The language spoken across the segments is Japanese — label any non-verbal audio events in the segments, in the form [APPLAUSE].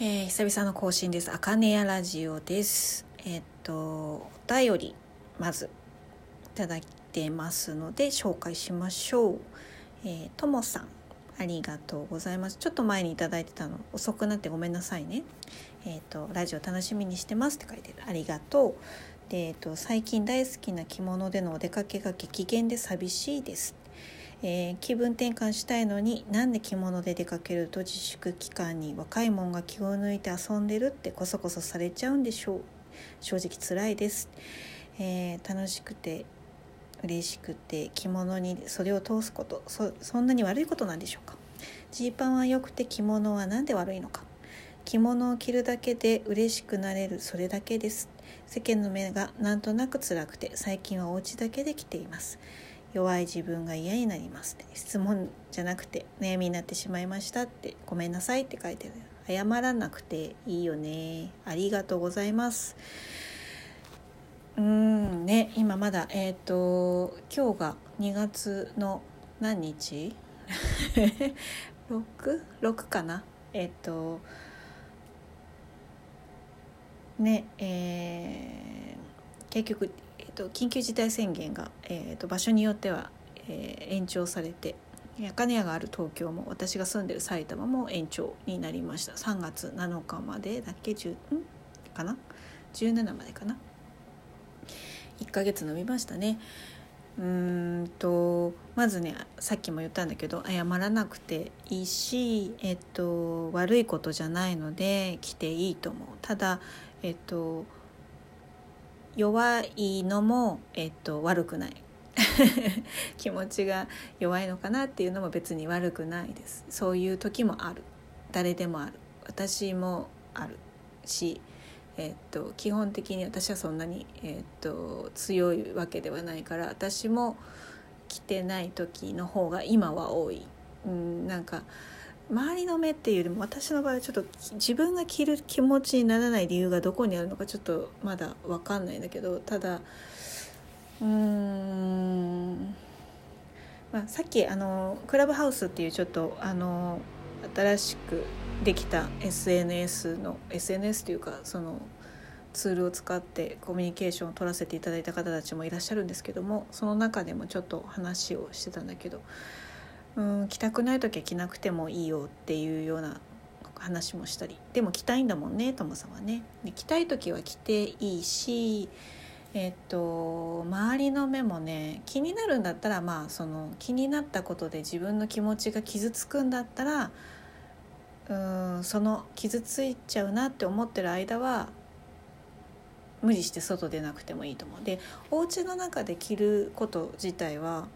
えー、久々の更新です。あかねやラジオです。えーっと、お便り、まず、いただいてますので、紹介しましょう。えーともさん、ありがとうございます。ちょっと前にいただいてたの、遅くなってごめんなさいね。えーっと、ラジオ楽しみにしてますって書いてる。ありがとう。で、えーっと、最近大好きな着物でのお出かけが激減で寂しいです。えー気分転換したいのになんで着物で出かけると自粛期間に若いもんが気を抜いて遊んでるってこそこそされちゃうんでしょう。正直辛いです、えー楽しくて嬉しくて着物に袖を通すこと。そんなに悪いことなんでしょうか。ジーパンは良くて着物は何で悪いのか。着物を着るだけで嬉しくなれる。それだけです。世間の目がなんとなく辛くて最近はお家だけで着ています。弱い自分が嫌になります質問じゃなくて悩みになってしまいましたって。ごめんなさいって書いてる謝らなくていいよね。ありがとうございます。うんね。今まだえっ、と今日が2月の何日？[LAUGHS] 6?6 かな？えっ、とねえー結局、と緊急事態宣言が、えー、と場所によっては、えー延長されて茜屋がある東京も私が住んでる埼玉も延長になりました。3月7日までだっけ？10ん？かな？17までかな？1ヶ月延びましたね。うーんとまずねさっきも言ったんだけど謝らなくていいし、えっと、悪いことじゃないので来ていいと思う。ただえっと弱いのも、えっと、悪くない。[LAUGHS] 気持ちが弱いのかなっていうのも別に悪くないです。そういう時もある。誰でもある。私もあるし、えっと、基本的に私はそんなに、えっと、強いわけではないから私も着てない時の方が今は多い。うん、なんか周りの目っていうよりも私の場合はちょっと自分が着る気持ちにならない理由がどこにあるのかちょっとまだ分かんないんだけどただうーん、まあ、さっきあのクラブハウスっていうちょっとあの新しくできた SNS の SNS というかそのツールを使ってコミュニケーションを取らせていただいた方たちもいらっしゃるんですけどもその中でもちょっと話をしてたんだけどうん着たくない時は着なくてもいいよっていうような話もしたりでも着たいんだもんねともさんはね。で着たい時は着ていいしえっと周りの目もね気になるんだったらまあその気になったことで自分の気持ちが傷つくんだったらうんその傷ついちゃうなって思ってる間は無理して外出なくてもいいと思う。でお家の中で着ること自体は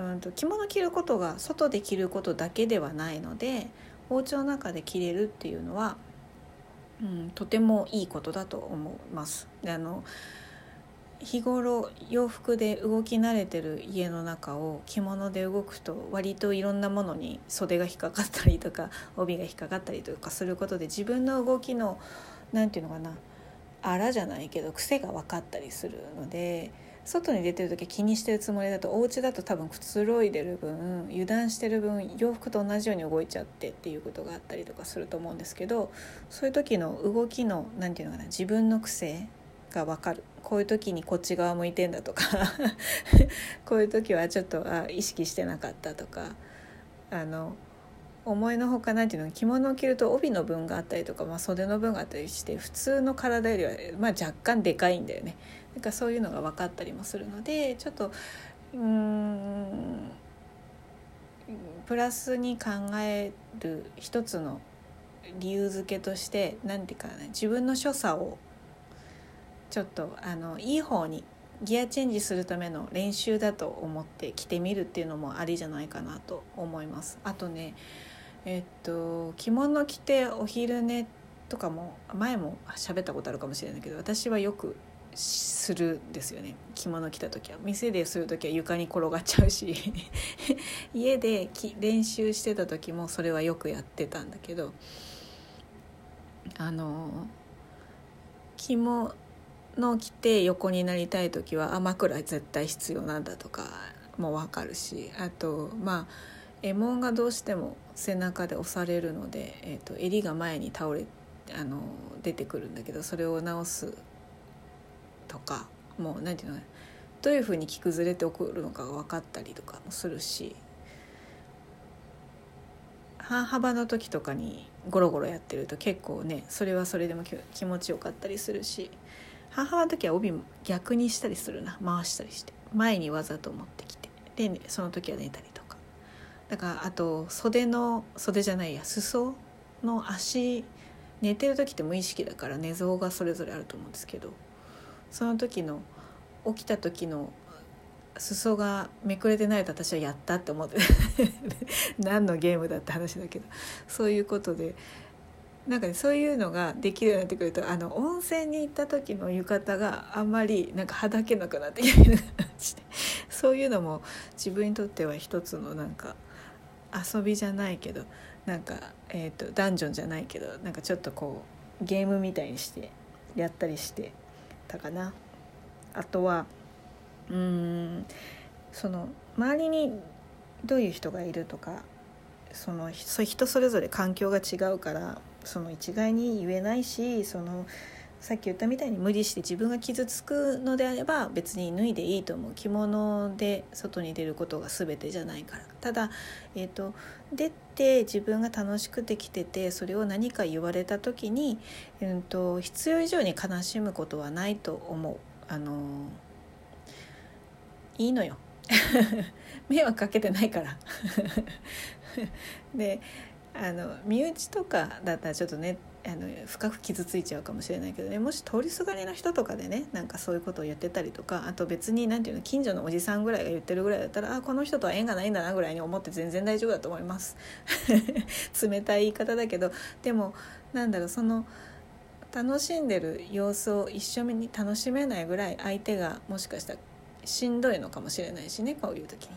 うんと着物着ることが外で着ることだけではないのでお家の中で着れるっていうのは、うん、とてもいいことだと思います。であの日頃洋服で動き慣れてる家の中を着物で動くと割といろんなものに袖が引っかかったりとか [LAUGHS] 帯が引っかかったりとかすることで自分の動きの何て言うのかなあらじゃないけど癖が分かったりするので外に出てる時は気にしてるつもりだとお家だと多分くつろいでる分油断してる分洋服と同じように動いちゃってっていうことがあったりとかすると思うんですけどそういう時の動きの何て言うのかな自分の癖が分かる。こういう時にこっち側向いてんだとか [LAUGHS] こういう時はちょっとあ意識してなかったとかあの思いのほかなんていうの着物を着ると帯の分があったりとか、まあ、袖の分があったりして普通の体よりは、まあ、若干でかいんだよね。なんかそういうのが分かったりもするのでちょっとうーんプラスに考える一つの理由付けとして何ていうかな自分の所作をちょっとあのいい方にギアチェンジするための練習だと思って着てみるっていうのもありじゃないかなと思います。あとねえっと着物着てお昼寝とかも前も喋ったことあるかもしれないけど私はよくするんですよね。着物着た時は。店でする時は床に転がっちゃうし。[LAUGHS] 家で練習してた時もそれはよくやってたんだけど。あの着物着て横になりたい時はあ枕絶対必要なんだとかも分かるし。あとまあ衣紋がどうしても背中で押されるので、えーと、襟が前に倒れあの出てくるんだけどそれを直すとかもう何て言うのどういうふうに着崩れて起こるのかが分かったりとかもするし半幅の時とかにゴロゴロやってると結構ねそれはそれでも気持ちよかったりするし半幅の時は帯も逆にしたりするな。回したりして。前にわざと持ってきて。で、その時は寝たりとか。だからあと袖の袖じゃないや裾の足寝てる時って無意識だから寝相がそれぞれあると思うんですけどその時の起きた時の裾がめくれてないと私はやったって思って [LAUGHS] 何のゲームだって話だけどそういうことでなんかねそういうのができるようになってくるとあの温泉に行った時の浴衣があんまりなんかはだけなくなってきて [LAUGHS] そういうのも自分にとっては一つのなんか遊びじゃないけどなんか、えーと、ダンジョンじゃないけどなんかちょっとこうゲームみたいにしてやったりしてたかな。あとはうんその周りにどういう人がいるとかその人それぞれ環境が違うからその一概に言えないしそのさっき言ったみたいに無理して自分が傷つくのであれば別に脱いでいいと思う着物で外に出ることが全てじゃないから。ただ、えーと、出て自分が楽しくてきててそれを何か言われた時に、えーと、必要以上に悲しむことはないと思う。あのいいのよ。[LAUGHS] 迷惑かけてないから。[LAUGHS] であの身内とかだったらちょっとねあの深く傷ついちゃうかもしれないけどね。もし通りすがりの人とかでねなんかそういうことを言ってたりとかあと別に何ていうの近所のおじさんぐらいが言ってるぐらいだったらあこの人とは縁がないんだなぐらいに思って全然大丈夫だと思います。[LAUGHS] 冷たい言い方だけど。でもなんだろうその楽しんでる様子を一緒に楽しめないぐらい相手がもしかしたらしんどいのかもしれないしねこういう時に。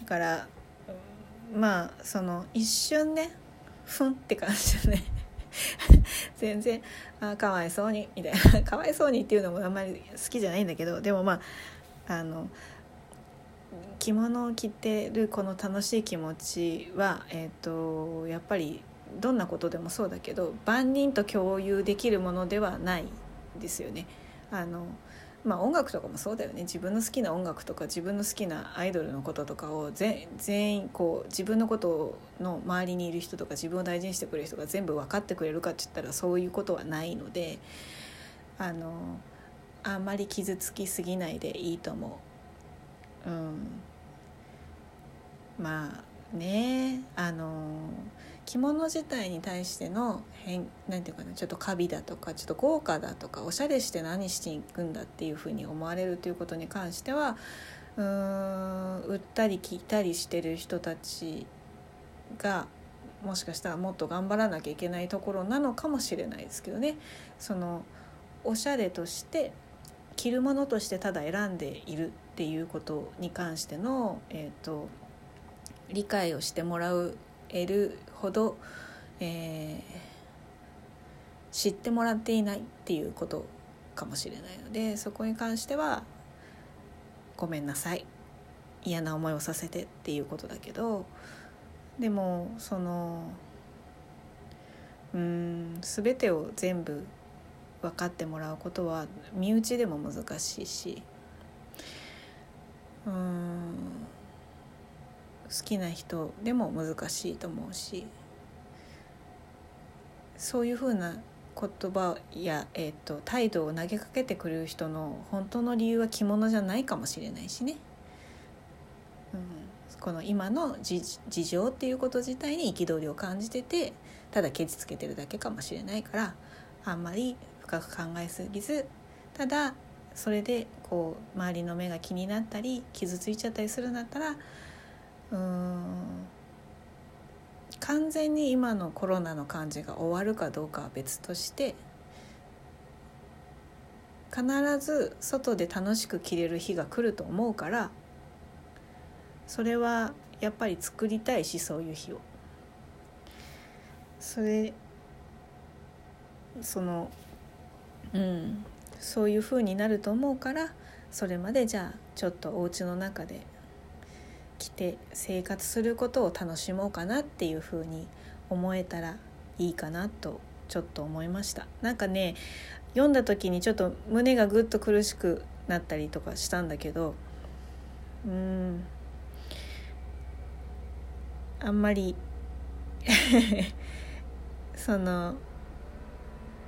だからまあその一瞬ねふんって感じでね。[LAUGHS] 全然あかわいそうにみたいな [LAUGHS] かわいそうにっていうのもあんまり好きじゃないんだけどでもまああの着物を着てるこの楽しい気持ちは、えーと、やっぱりどんなことでもそうだけど万人と共有できるものではないですよね。あのまあ音楽とかもそうだよね自分の好きな音楽とか自分の好きなアイドルのこととかを全員こう自分のことの周りにいる人とか自分を大事にしてくれる人が全部分かってくれるかって言ったらそういうことはないのであのあんまり傷つきすぎないでいいと思う。うん、まあねあの着物自体に対しての変なんていうかなちょっとカビだとかちょっと豪華だとかおしゃれして何しに行くんだっていうふうに思われるということに関してはうーん売ったり着たりしてる人たちがもしかしたらもっと頑張らなきゃいけないところなのかもしれないですけどね。そのおしゃれとして着るものとしてただ選んでいるっていうことに関しての、えーと理解をしてもらうるほど、えー、知ってもらっていないっていうことかもしれないのでそこに関してはごめんなさい。嫌な思いをさせてっていうことだけどでもそのうん全てを全部分かってもらうことは身内でも難しいしうん好きな人でも難しいと思うしそういうふうな言葉や、えーと、態度を投げかけてくれる人の本当の理由は着物じゃないかもしれないしね、うん、この今の事情っていうこと自体に憤りを感じててただケチつけてるだけかもしれないからあんまり深く考えすぎずただそれでこう周りの目が気になったり傷ついちゃったりするんだったらうん完全に今のコロナの感じが終わるかどうかは別として必ず外で楽しく着れる日が来ると思うからそれはやっぱり作りたいしそういう日を。それそのうんそういう風になると思うからそれまでじゃあちょっとお家の中で着て生活することを楽しもうかなっていうふうに思えたらいいかなとちょっと思いました。なんかね読んだ時にちょっと胸がぐっと苦しくなったりとかしたんだけどうんあんまり [LAUGHS] その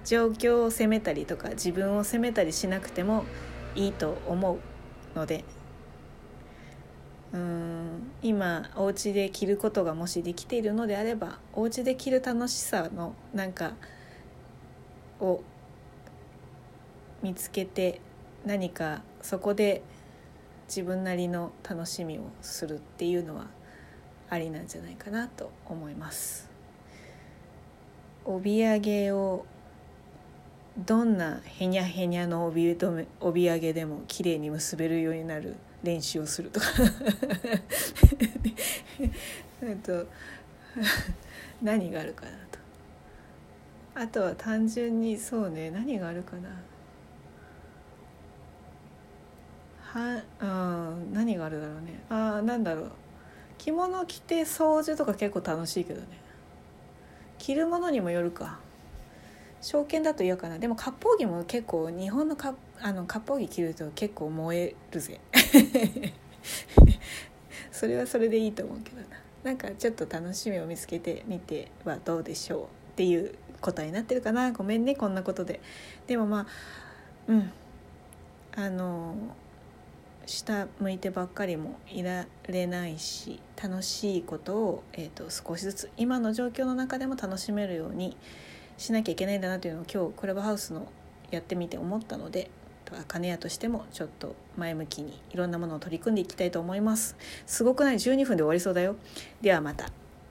状況を責めたりとか自分を責めたりしなくてもいいと思うのでうん今お家で着ることがもしできているのであればお家で着る楽しさのなんかを見つけて何かそこで自分なりの楽しみをするっていうのはありなんじゃないかなと思います。帯揚げをどんなへにゃへにゃの帯帯揚げでも綺麗に結べるようになる練習をするとか。[LAUGHS] と [LAUGHS] 何があるかなと。あとは単純にそうね何があるかな。はうん何があるだろうね。ああなんだろう。着物着て掃除とか結構楽しいけどね。着るものにもよるか。証券だと嫌かな。でも割烹着も結構日本のかあの割烹着着ると結構燃えるぜ。[LAUGHS] それはそれでいいと思うけどな。なんかちょっと楽しみを見つけてみてはどうでしょうっていう答えになってるかな。ごめんねこんなことで。でもまあうん。あの下向いてばっかりもいられないし楽しいことを、えーと、少しずつ今の状況の中でも楽しめるようにしなきゃいけないんだなというのを今日クラブハウスのやってみて思ったので金谷としてもちょっと前向きにいろんなものを取り組んでいきたいと思います。すごくない？12分で終わりそうだよ。ではまた。